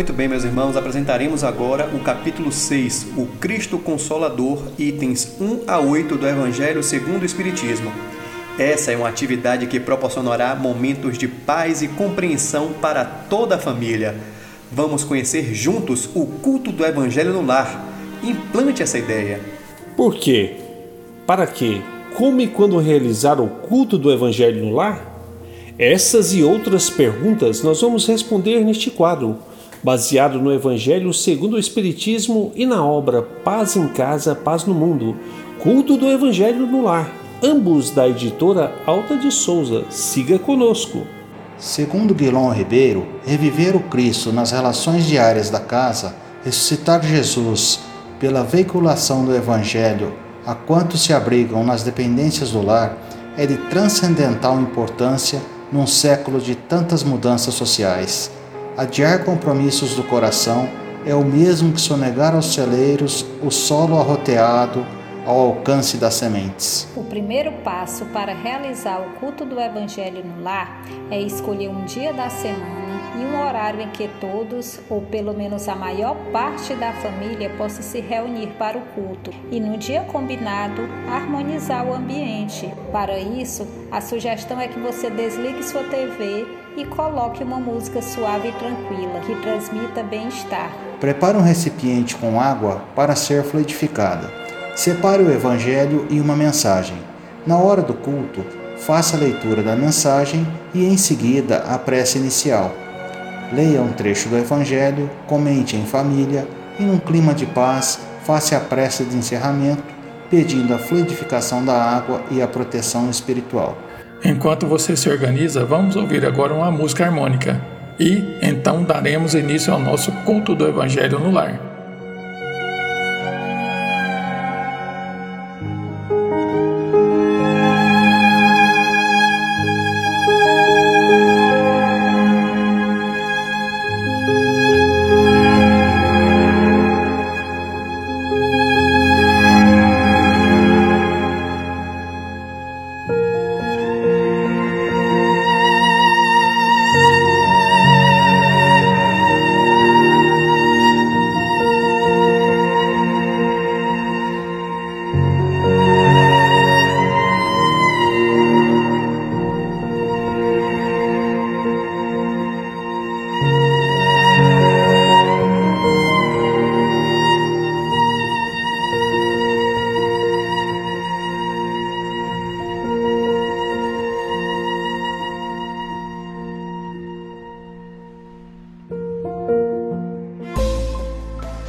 Muito bem, meus irmãos, apresentaremos agora o capítulo 6, o Cristo Consolador, itens 1 a 8 do Evangelho segundo o Espiritismo. Essa é uma atividade que proporcionará momentos de paz e compreensão para toda a família. Vamos conhecer juntos o culto do Evangelho no lar. Implante essa ideia. Por quê? Para quê? Como e quando realizar o culto do Evangelho no lar? Essas e outras perguntas nós vamos responder neste quadro baseado no Evangelho segundo o Espiritismo e na obra Paz em Casa, Paz no Mundo, Culto do Evangelho no Lar, ambos da editora Alta de Souza. Siga conosco. Segundo Guilherme Ribeiro, reviver o Cristo nas relações diárias da casa, ressuscitar Jesus pela veiculação do Evangelho a quantos se abrigam nas dependências do lar, é de transcendental importância num século de tantas mudanças sociais. Adiar compromissos do coração é o mesmo que sonegar aos celeiros o solo arroteado ao alcance das sementes. O primeiro passo para realizar o culto do Evangelho no lar é escolher um dia da semana e um horário em que todos, ou pelo menos a maior parte da família, possa se reunir para o culto e, no dia combinado, harmonizar o ambiente. Para isso, a sugestão é que você desligue sua TV e coloque uma música suave e tranquila que transmita bem-estar. Prepare um recipiente com água para ser fluidificada. Separe o evangelho e uma mensagem. Na hora do culto, faça a leitura da mensagem e em seguida a prece inicial. Leia um trecho do evangelho, comente em família e num clima de paz, faça a prece de encerramento, pedindo a fluidificação da água e a proteção espiritual. Enquanto você se organiza, vamos ouvir agora uma música harmônica e então daremos início ao nosso culto do Evangelho no lar.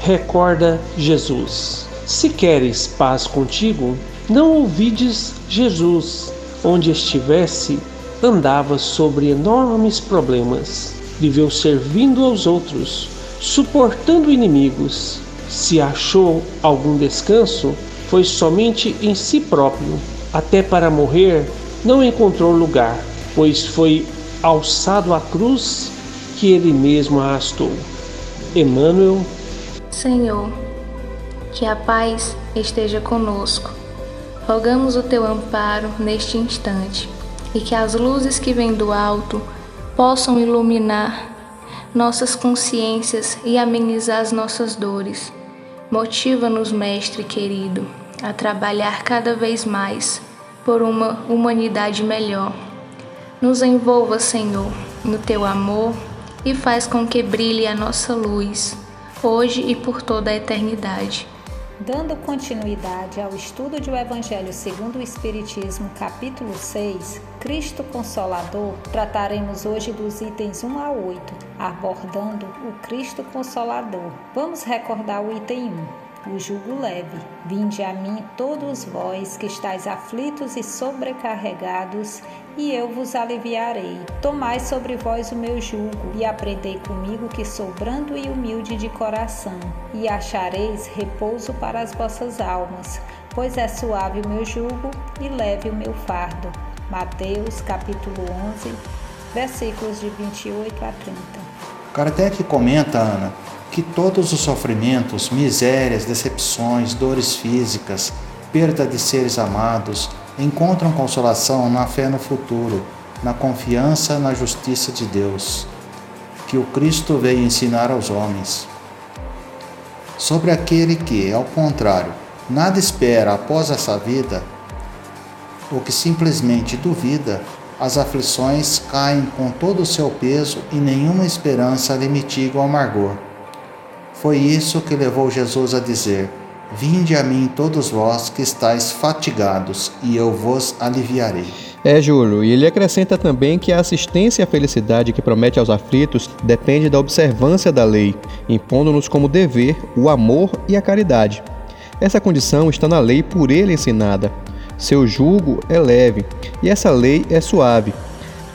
Recorda Jesus. Se queres paz contigo, não ouvides Jesus. Onde estivesse, andava sobre enormes problemas. Viveu servindo aos outros, suportando inimigos. Se achou algum descanso, foi somente em si próprio. Até para morrer, não encontrou lugar, pois foi alçado à cruz que ele mesmo arrastou. Emmanuel Senhor, que a paz esteja conosco. Rogamos o teu amparo neste instante e que as luzes que vêm do alto possam iluminar nossas consciências e amenizar as nossas dores. Motiva-nos, Mestre querido, a trabalhar cada vez mais por uma humanidade melhor. Nos envolva, Senhor, no teu amor e faz com que brilhe a nossa luz hoje e por toda a eternidade. Dando continuidade ao estudo de O Evangelho segundo o Espiritismo, capítulo 6, Cristo Consolador, trataremos hoje dos itens 1 a 8, abordando o Cristo Consolador. Vamos recordar o item 1 o jugo leve. Vinde a mim todos vós que estáis aflitos e sobrecarregados, e eu vos aliviarei. Tomai sobre vós o meu jugo e aprendei comigo que sou brando e humilde de coração, e achareis repouso para as vossas almas, pois é suave o meu jugo e leve o meu fardo. Mateus capítulo 11, versículos de 28 a 30. Kardec comenta, Ana, que todos os sofrimentos, misérias, decepções, dores físicas, perda de seres amados, encontram consolação na fé no futuro, na confiança na justiça de Deus. que o Cristo veio ensinar aos homens. Sobre aquele que, ao contrário, nada espera após essa vida, ou que simplesmente duvida, as aflições caem com todo o seu peso e nenhuma esperança lhe mitiga o amargor. Foi isso que levou Jesus a dizer: Vinde a mim todos vós que estáis fatigados, e eu vos aliviarei. É, Júlio, e ele acrescenta também que a assistência e a felicidade que promete aos aflitos depende da observância da lei, impondo-nos como dever o amor e a caridade. Essa condição está na lei por ele ensinada. Seu jugo é leve e essa lei é suave.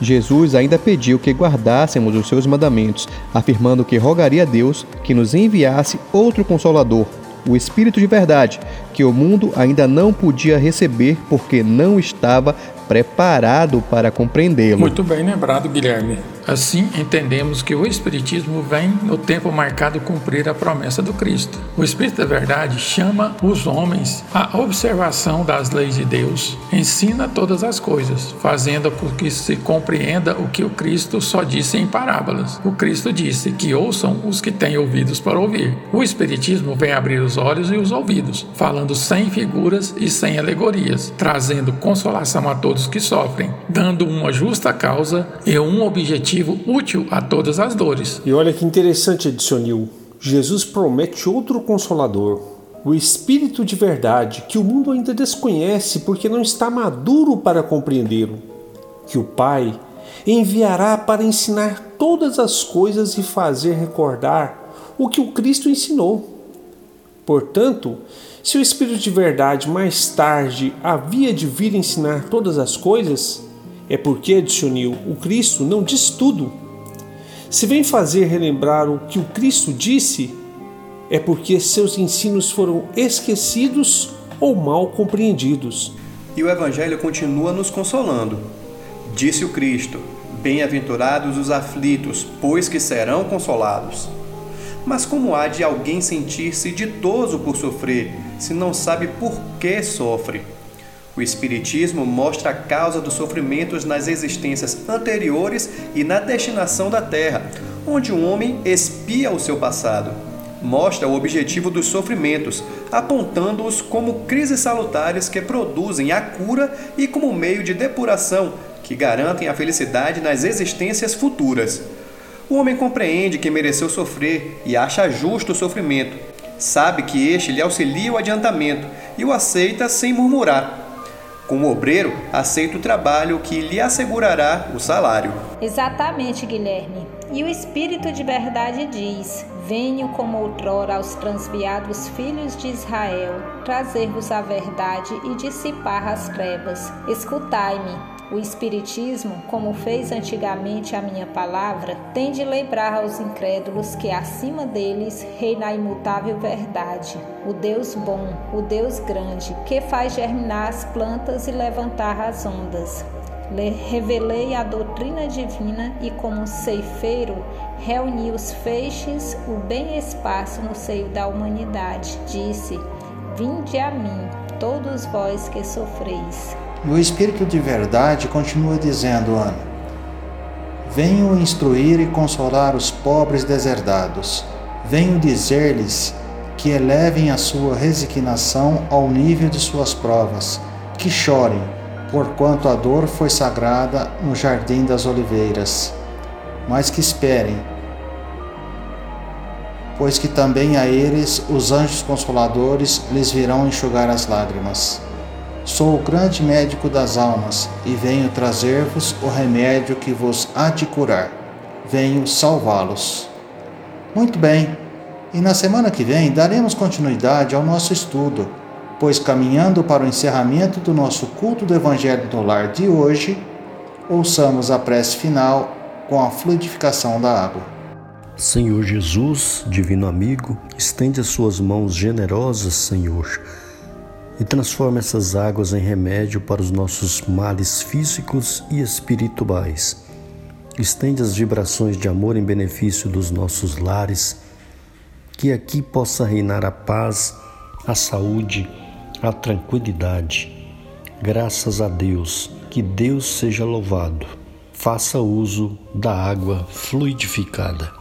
Jesus ainda pediu que guardássemos os seus mandamentos, afirmando que rogaria a Deus que nos enviasse outro consolador, o Espírito de verdade, que o mundo ainda não podia receber porque não estava preparado para compreendê-lo. Muito bem lembrado, Guilherme. Assim, entendemos que o Espiritismo vem no tempo marcado cumprir a promessa do Cristo. O Espírito da Verdade chama os homens à observação das leis de Deus, ensina todas as coisas, fazendo com que se compreenda o que o Cristo só disse em parábolas. O Cristo disse que ouçam os que têm ouvidos para ouvir. O Espiritismo vem abrir os olhos e os ouvidos, falando sem figuras e sem alegorias, trazendo consolação a todos que sofrem, dando uma justa causa e um objetivo útil a todas as dores. E olha que interessante, Edsonil. Jesus promete outro consolador, o Espírito de verdade, que o mundo ainda desconhece porque não está maduro para compreendê-lo, que o Pai enviará para ensinar todas as coisas e fazer recordar o que o Cristo ensinou. Portanto, se o Espírito de verdade mais tarde havia de vir ensinar todas as coisas, é porque, adicionou, o Cristo não diz tudo. Se vem fazer relembrar o que o Cristo disse, é porque seus ensinos foram esquecidos ou mal compreendidos. E o Evangelho continua nos consolando. Disse o Cristo: Bem-aventurados os aflitos, pois que serão consolados. Mas como há de alguém sentir-se ditoso por sofrer, se não sabe por que sofre? O Espiritismo mostra a causa dos sofrimentos nas existências anteriores e na destinação da Terra, onde o homem expia o seu passado. Mostra o objetivo dos sofrimentos, apontando-os como crises salutares que produzem a cura e como meio de depuração que garantem a felicidade nas existências futuras. O homem compreende que mereceu sofrer e acha justo o sofrimento. Sabe que este lhe auxilia o adiantamento e o aceita sem murmurar como obreiro, aceita o trabalho que lhe assegurará o salário. Exatamente, Guilherme. E o Espírito de verdade diz: Venho como outrora aos transviados filhos de Israel, trazer-vos a verdade e dissipar as trevas. Escutai-me, o Espiritismo, como fez antigamente a minha palavra, tem de lembrar aos incrédulos que acima deles reina a imutável verdade, o Deus bom, o Deus grande, que faz germinar as plantas e levantar as ondas. Revelei a doutrina divina e, como ceifeiro, reuni os feixes, o bem espaço no seio da humanidade. Disse: Vinde a mim, todos vós que sofreis. E o Espírito de verdade continua dizendo, Ana: Venho instruir e consolar os pobres deserdados. Venho dizer-lhes que elevem a sua resignação ao nível de suas provas, que chorem, porquanto a dor foi sagrada no jardim das oliveiras, mas que esperem, pois que também a eles os anjos consoladores lhes virão enxugar as lágrimas. Sou o grande médico das almas e venho trazer-vos o remédio que vos há de curar. Venho salvá-los. Muito bem, e na semana que vem daremos continuidade ao nosso estudo, pois caminhando para o encerramento do nosso culto do Evangelho do Lar de hoje, ouçamos a prece final com a fluidificação da água. Senhor Jesus, divino amigo, estende as suas mãos generosas, Senhor e transforma essas águas em remédio para os nossos males físicos e espirituais. Estende as vibrações de amor em benefício dos nossos lares, que aqui possa reinar a paz, a saúde, a tranquilidade. Graças a Deus, que Deus seja louvado. faça uso da água fluidificada.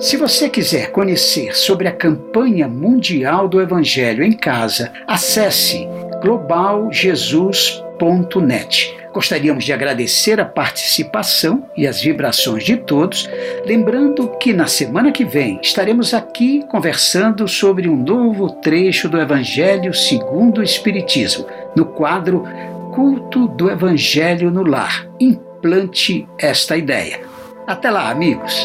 Se você quiser conhecer sobre a campanha mundial do Evangelho em casa, acesse globaljesus.net. Gostaríamos de agradecer a participação e as vibrações de todos, lembrando que na semana que vem estaremos aqui conversando sobre um novo trecho do Evangelho segundo o Espiritismo, no quadro Culto do Evangelho no Lar. Implante esta ideia. Até lá, amigos!